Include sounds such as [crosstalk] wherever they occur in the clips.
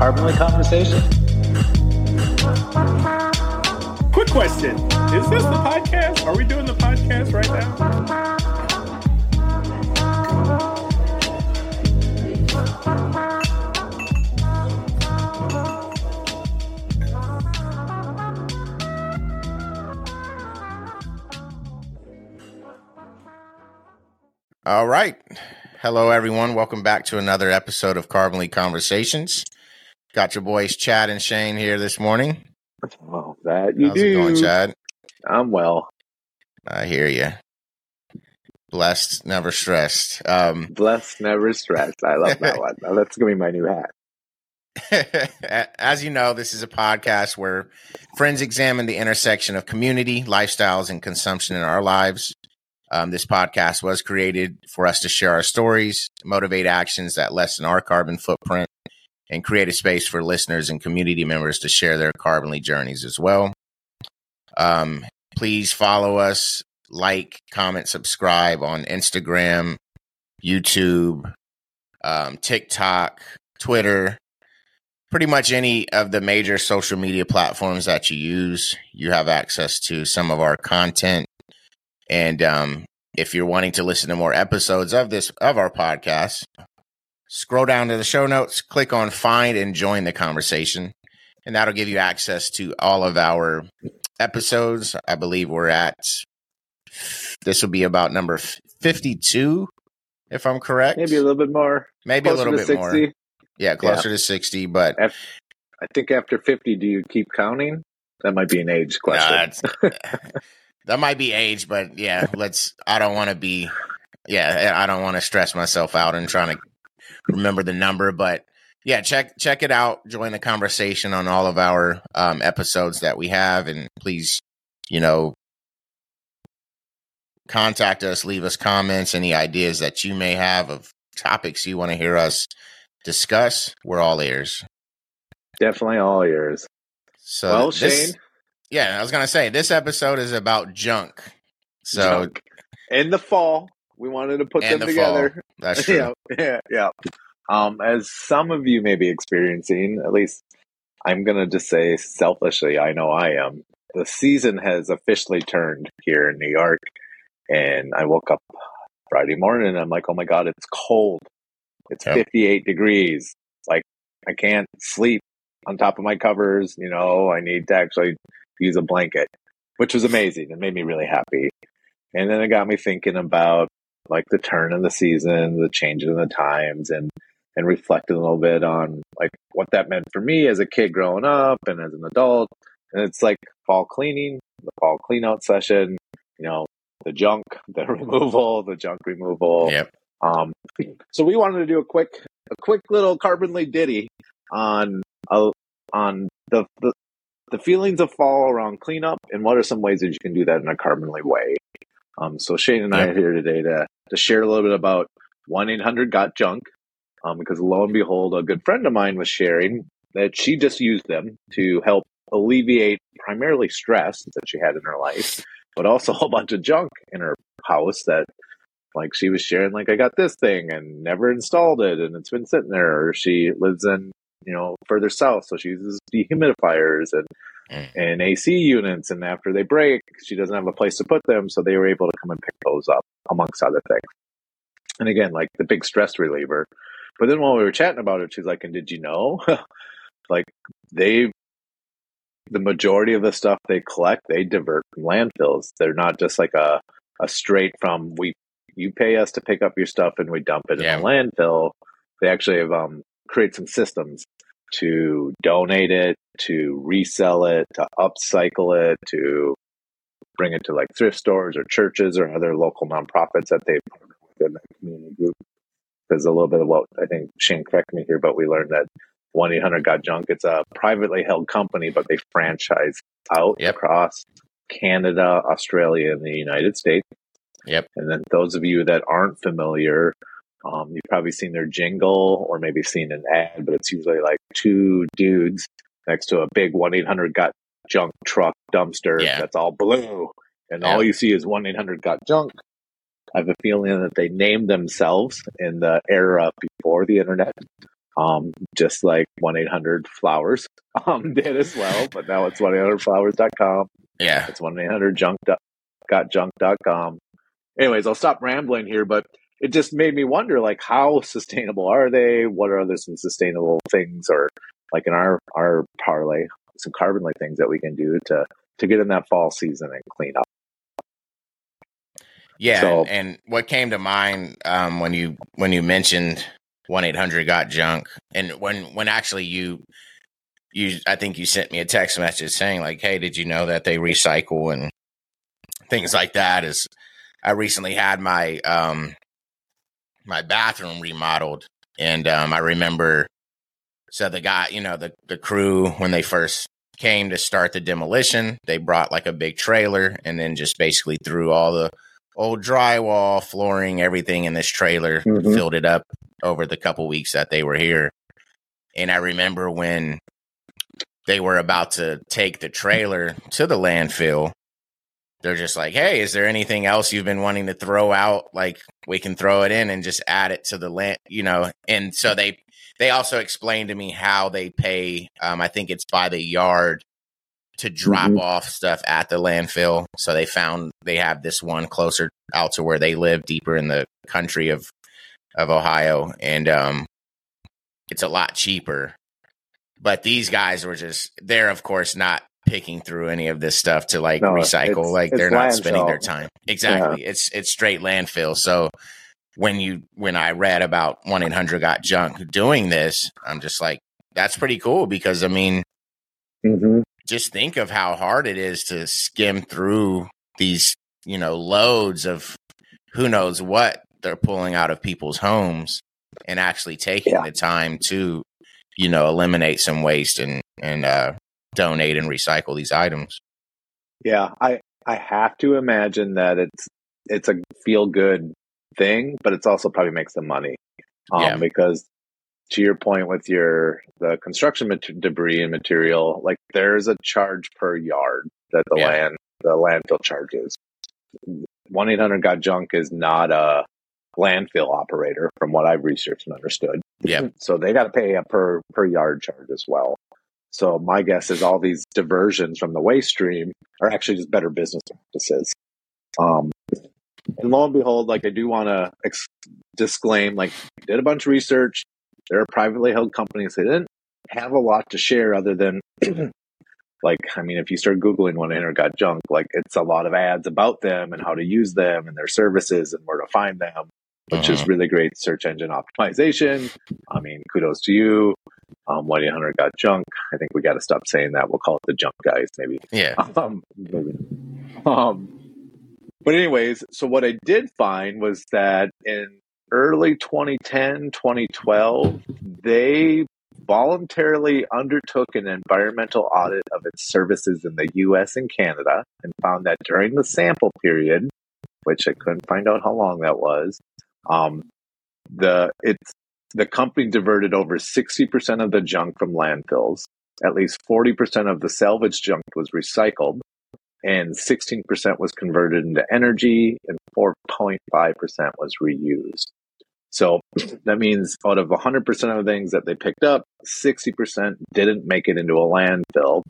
Carbonly Conversation. Quick question. Is this the podcast? Are we doing the podcast right now? All right. Hello, everyone. Welcome back to another episode of Carbonly Conversations. Got your boys Chad and Shane here this morning. Oh, that you How's do. it going, Chad? I'm well. I hear you. Blessed, never stressed. Um, Blessed, never stressed. I love that [laughs] one. That's gonna be my new hat. as you know, this is a podcast where friends examine the intersection of community, lifestyles, and consumption in our lives. Um, this podcast was created for us to share our stories, motivate actions that lessen our carbon footprint, and create a space for listeners and community members to share their carbonly journeys as well. Um, please follow us, like, comment, subscribe on Instagram, YouTube, um, TikTok, Twitter, pretty much any of the major social media platforms that you use. You have access to some of our content. And um, if you're wanting to listen to more episodes of this of our podcast, scroll down to the show notes, click on find and join the conversation. And that'll give you access to all of our episodes. I believe we're at this will be about number 52 if I'm correct. Maybe a little bit more. Maybe a little bit more. 60. Yeah, closer to 60, but I think after 50, do you keep counting? That might be an age question. [laughs] That might be age, but yeah, let's. I don't want to be. Yeah, I don't want to stress myself out and trying to remember the number, but yeah, check check it out. Join the conversation on all of our um, episodes that we have, and please, you know, contact us, leave us comments, any ideas that you may have of topics you want to hear us discuss. We're all ears. Definitely all ears. So, well, this- Shane, yeah, I was gonna say this episode is about junk. So junk. in the fall, we wanted to put And them the fall. together. that's [laughs] true. yeah, yeah, yeah. Um, as some of you may be experiencing, at least I'm gonna just say selfishly, I know I am. The season has officially turned here in New York, and I woke up Friday morning and I'm like, oh my god, it's cold. It's Yep. 58 degrees. Like I can't sleep on top of my covers. You know, I need to actually use a blanket, which was amazing. It made me really happy. And then it got me thinking about like the turn of the season, the change in the times, and and reflected a little bit on like what that meant for me as a kid growing up and as an adult. And it's like fall cleaning, the fall clean out session, you know, the junk, [laughs] the removal, the junk removal. Yep. Um, so we wanted to do a quick, a quick little carbonly ditty on, uh, on the, the, the feelings of fall around cleanup and what are some ways that you can do that in a carbonly way. Um, so Shane and I are here today to, to share a little bit about 1-800-GOT-JUNK. Um, because lo and behold, a good friend of mine was sharing that she just used them to help alleviate primarily stress that she had in her life, but also [laughs] a bunch of junk in her house that like she was sharing like I got this thing and never installed it and it's been sitting there or she lives in you know further south so she uses dehumidifiers and Mm. and AC units and after they break she doesn't have a place to put them so they were able to come and pick those up amongst other things. And again like the big stress reliever. But then while we were chatting about it she's like and did you know? [laughs] Like they the majority of the stuff they collect they divert from landfills. They're not just like a a straight from we you pay us to pick up your stuff and we dump it Yeah. in a landfill. They actually have um create some systems to donate it to resell it to upcycle it to bring it to like thrift stores or churches or other local nonprofits that they partner with in that community group there's a little bit of what i think shane correct me here but we learned that 1-800 got junk it's a privately held company but they franchise out Yep. across canada australia and the united states Yep. and then those of you that aren't familiar um, you've probably seen their jingle or maybe seen an ad but it's usually like two dudes next to a big 1-800 got junk truck dumpster Yeah. that's all blue and Yeah. all you see is 1-800 got junk I have a feeling that they named themselves in the era before the internet. um, just like 1 800 Flowers [laughs] um, did as well. But now it's 1 800 Flowers.com. Yeah. It's 1 800 junk got junk.com. Anyways, I'll stop rambling here, but it just made me wonder like how sustainable are they? What are other some sustainable things or like in our our parlay, some carbonly things that we can do to to get in that fall season and clean up. Yeah, so, and, and, what came to mind um, when you when you mentioned one eight hundred got junk, and when when actually you you I think you sent me a text message saying like, hey, did you know that they recycle and things like that? Is I recently had my um my bathroom remodeled, and um, I remember so the guy, you know, the the crew when they first came to start the demolition, they brought like a big trailer and then just basically threw all the old drywall, flooring, everything in this trailer, mm-hmm. filled it up over the couple weeks that they were here. And I remember when they were about to take the trailer to the landfill, they're just like, "Hey, is there anything else you've been wanting to throw out? Like we can throw it in and just add it to the land, you know." And so they they also explained to me how they pay. Um, I think it's by the yard to drop mm-hmm. off stuff at the landfill. So they found they have this one closer out to where they live, deeper in the country of of Ohio, and um, it's a lot cheaper. But these guys were just they're of course not picking through any of this stuff to like no, recycle. It's, like it's they're not spending their time. Exactly. Yeah. It's it's straight landfill. So when you when I read about one eight hundred got junk doing this, I'm just like, that's pretty cool because I mean, mm-hmm. just think of how hard it is to skim through these you know loads of who knows what they're pulling out of people's homes and actually taking yeah. the time to you know eliminate some waste and and uh, donate and recycle these items. Yeah, I I have to imagine that it's it's a feel good thing, but it's also probably makes them money. Um, yeah. Because to your point with your the construction mat- debris and material, like there's a charge per yard that the yeah. land the landfill charges. One eight hundred got junk is not a landfill operator, from what I've researched and understood. Yeah. [clears throat] So they got to pay a per per yard charge as well. So my guess is all these diversions from the waste stream are actually just better business practices. Um, and lo and behold, like I do want to ex- disclaim, like did a bunch of research. They're privately held companies. They didn't have a lot to share other than, [clears throat] like, I mean, if you start Googling one eight hundred got junk, like it's a lot of ads about them and how to use them and their services and where to find them, which uh-huh. is really great search engine optimization. I mean, kudos to you. Um, eight hundred got junk. I think we got to stop saying that. We'll call it the junk guys, maybe. Yeah. [laughs] Um, maybe. Um, but anyways, so what I did find was that in early 2010, 2012, they voluntarily undertook an environmental audit of its services in the US and Canada and found that during the sample period, which I couldn't find out how long that was, um, the it's the company diverted over 60% of the junk from landfills. At least 40% of the salvage junk was recycled and 16% was converted into energy and 4.5% was reused. So that means out of 100% of the things that they picked up, 60% didn't make it into a landfill.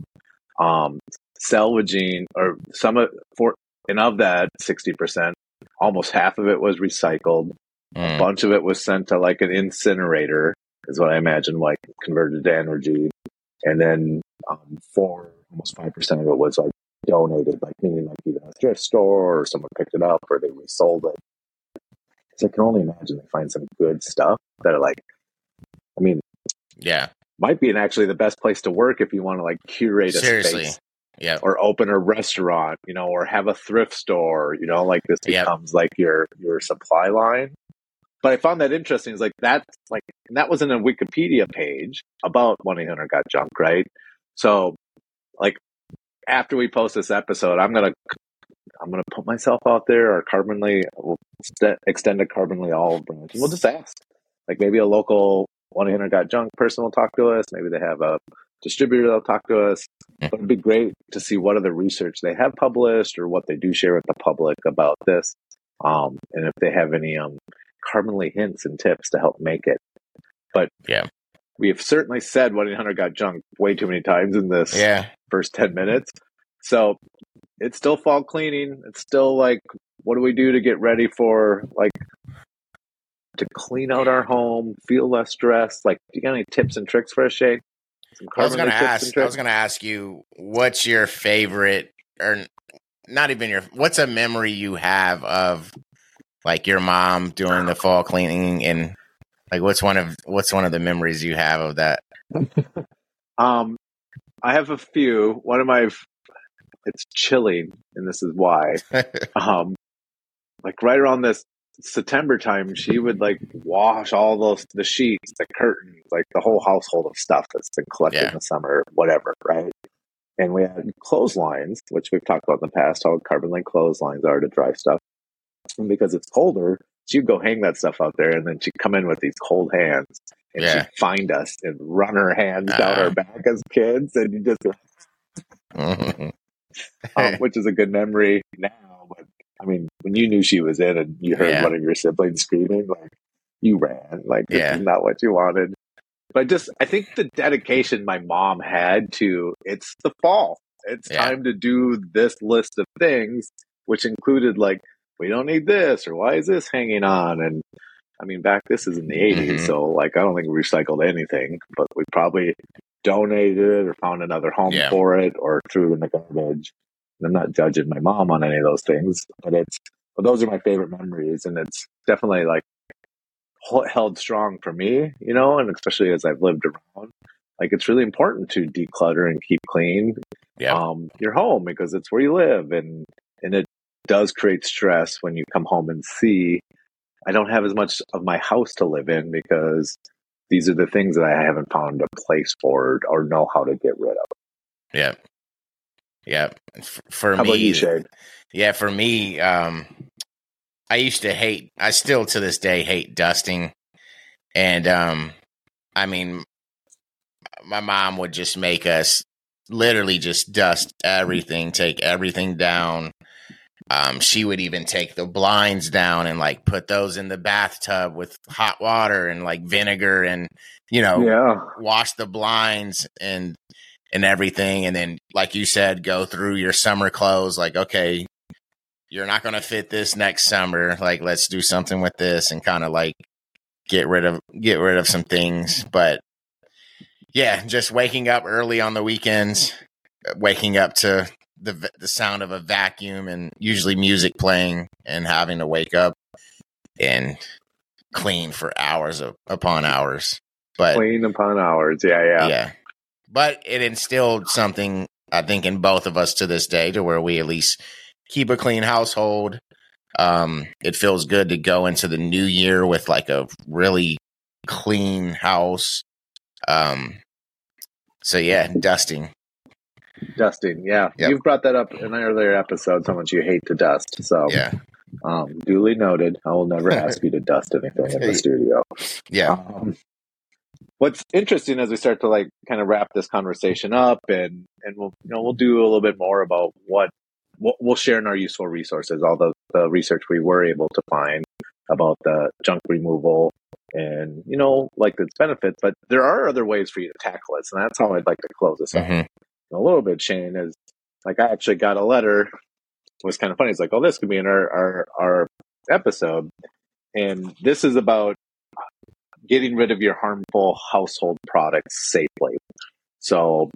Um, salvaging or some of for and of that 60%, almost half of it was recycled. Mm. A bunch of it was sent to like an incinerator, is what I imagine, like converted to energy. And then um, four, almost 5% of it was like donated, like meaning like either a thrift store or someone picked it up or they resold it. So I can only imagine they find some good stuff that are like, I mean, yeah, might be an actually the best place to work if you want to like curate a Seriously. space. Yeah. Or open a restaurant, you know, or have a thrift store, you know, like this becomes yep. like your your supply line. But I found that interesting. Is like that's like and that was in a Wikipedia page about one eight hundred got junk, right? So like after we post this episode, I'm gonna I'm gonna put myself out there or Carbonly will extend a Carbonly all branch, we'll just ask. Like maybe a local one eight hundred got junk person will talk to us. Maybe they have a distributor that'll talk to us. But it'd be great to see what other research they have published or what they do share with the public about this, um, and if they have any um, Carbonly hints and tips to help make it. But yeah, we have certainly said 1 800 got junk way too many times in this Yeah. first 10 minutes. So it's still fall cleaning. It's still like, what do we do to get ready for like to clean out our home, feel less stressed? Like, do you got any tips and tricks for us, Shane? Some I was gonna ask. I was gonna ask you, what's your favorite, or not even your, what's a memory you have of like your mom doing the fall cleaning, and like what's one of what's one of the memories you have of that? [laughs] Um, I have a few. One of my, it's chilling, and this is why. [laughs] Um, like right around this September time, she would like wash all those the sheets, the curtains, like the whole household of stuff that's been collected Yeah. in the summer, whatever, right? And we had clotheslines, which we've talked about in the past, how carbonly clotheslines are to dry stuff. And because it's colder, she'd go hang that stuff out there, and then she'd come in with these cold hands, and Yeah. she'd find us and run her hands down Uh. our back as kids, and you just Mhm. [laughs] um, which is a good memory now. But I mean, when you knew she was in and you heard Yeah. one of your siblings screaming, like you ran, like this Yeah. is not what you wanted. But just, I think the dedication my mom had to it's the fall. It's Yeah. time to do this list of things, which included like we don't need this or why is this hanging on and. I mean, back this is in the 80s, Mhm. so like I don't think we recycled anything, but we probably donated it or found another home Yeah. for it or threw it in the garbage. And I'm not judging my mom on any of those things, but it's but those are my favorite memories, and it's definitely like held strong for me, you know, and especially as I've lived around. Like it's really important to declutter and keep clean Yeah. um, your home because it's where you live, and and it does create stress when you come home and see I don't have as much of my house to live in because these are the things that I haven't found a place for or know how to get rid of. Yeah. Yeah. F- For How me, about you, yeah, for me, um, I used to hate, I still to this day hate dusting. And, um, I mean, my mom would just make us literally just dust everything, take everything down. Um, she would even take the blinds down and like put those in the bathtub with hot water and like vinegar and, you know, Yeah, wash the blinds and and everything. And then like you said go through your summer clothes like okay you're not going to fit this next summer. Like let's do something with this and kind of like get rid of get rid of some things. But yeah just waking up early on the weekends waking up to the the sound of a vacuum and usually music playing and having to wake up and clean for hours of, upon hours but clean upon hours. Yeah, yeah. yeah. But it instilled something, I think, in both of us to this day to where we at least keep a clean household. Um, it feels good to go into the new year with like a really clean house. Um, so yeah, dusting. Dusting. Yeah, Yep. you've brought that up in an earlier episodes how much you hate to dust. So, Yeah. um, duly noted. I will never ask you to dust anything in the studio. Yeah. Um, what's interesting as we start to like kind of wrap this conversation up, and and we'll you know we'll do a little bit more about what what we'll share in our useful resources, all the the research we were able to find about the junk removal and you know like its benefits. But there are other ways for you to tackle it, and that's how I'd like to close this up Mhm. A little bit. Shane is like I actually got a letter. It was kind of funny. It's like, oh, this could be in our our our episode, and this is about getting rid of your harmful household products safely. So,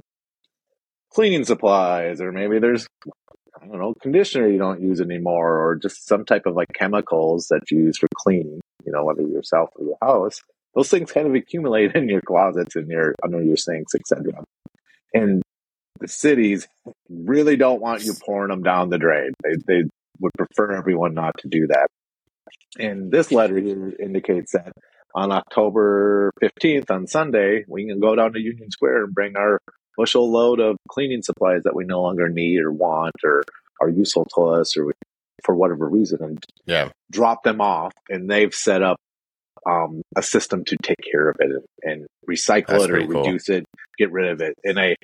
cleaning supplies, or maybe there's, I don't know, conditioner you don't use anymore, or just some type of like chemicals that you use for cleaning, you know, whether yourself or your house. Those things kind of accumulate [laughs] in your closets and your under your sinks, etc. And the cities really don't want you pouring them down the drain. They they would prefer everyone not to do that. And this letter here indicates that on October 15th, on Sunday, we can go down to Union Square and bring our bushel load of cleaning supplies that we no longer need or want or are useful to us or for whatever reason and Yeah. drop them off. And they've set up um, a system to take care of it and, and recycle That's it or pretty cool. reduce it, get rid of it. And I,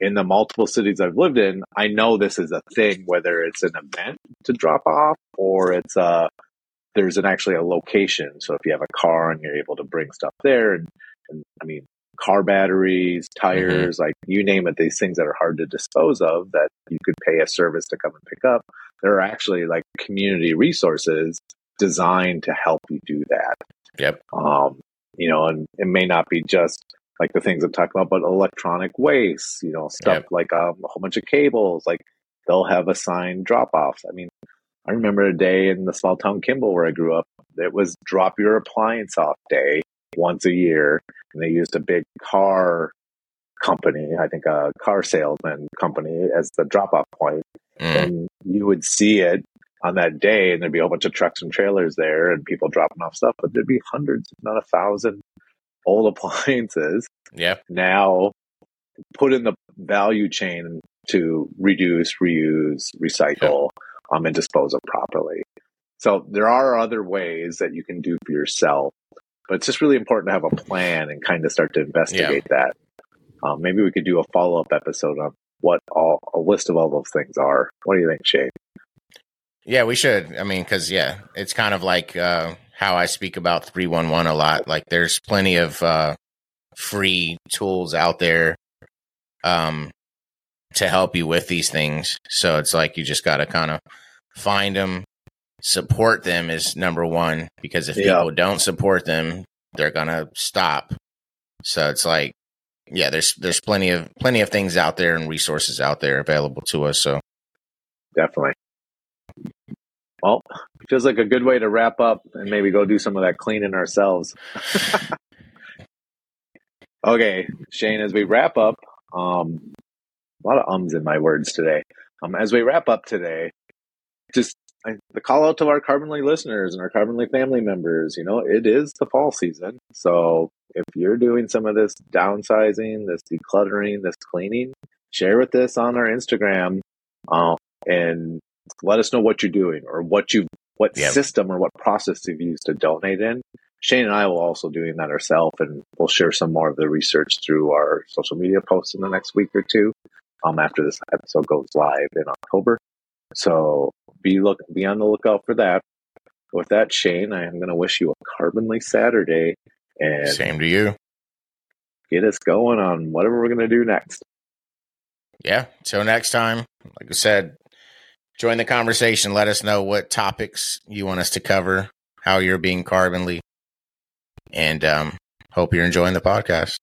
in the multiple cities I've lived in, I know this is a thing, whether it's an event to drop off or it's a there's an actually a location. So if you have a car and you're able to bring stuff there, and, and I mean, car batteries, tires, mm-hmm. like you name it, these things that are hard to dispose of that you could pay a service to come and pick up. There are actually like community resources designed to help you do that. Yep. Um, you know, and it may not be just like the things I'm talking about, but electronic waste, you know, stuff yep. like um, a whole bunch of cables, like they'll have assigned drop offs. I mean, I remember a day in the small town Kimball where I grew up, it was drop your appliance off day once a year. And they used a big car company, I think a car salesman company as the drop off point. Mm. And you would see it on that day and there'd be a whole bunch of trucks and trailers there and people dropping off stuff, but there'd be hundreds, if not a thousand old [laughs] appliances. Yeah. Now put in the value chain to reduce, reuse, recycle, yeah. um, and dispose of properly. So there are other ways that you can do for yourself, but it's just really important to have a plan and kind of start to investigate yeah. that. Um, maybe we could do a follow up episode on what all a list of all those things are. What do you think, Shane? Yeah, we should. I mean, because yeah, it's kind of like uh, how I speak about three one one a lot. Like, there's plenty of uh, free tools out there um, to help you with these things. So it's like you just got to kind of find them, support them is number one because if yeah. people don't support them, they're gonna stop. So it's like, yeah, there's there's plenty of plenty of things out there and resources out there available to us. So definitely. Well, feels like a good way to wrap up and maybe go do some of that cleaning ourselves. [laughs] okay, Shane, as we wrap up, um, a lot of ums in my words today. Um, as we wrap up today, just I, the call out to our Carbonly listeners and our Carbonly family members, you know, it is the fall season. So if you're doing some of this downsizing, this decluttering, this cleaning, share with us on our Instagram. Uh, and let us know what you're doing or what you what yep. system or what process you've used to donate in. Shane and I will also be doing that ourselves, and we'll share some more of the research through our social media posts in the next week or two. Um, after this episode goes live in October, so be look be on the lookout for that. With that, Shane, I am going to wish you a carbonly Saturday, and same to you. Get us going on whatever we're going to do next. Yeah. Till next time, like I said, join the conversation. Let us know what topics you want us to cover, how you're being carbonly, and um, hope you're enjoying the podcast.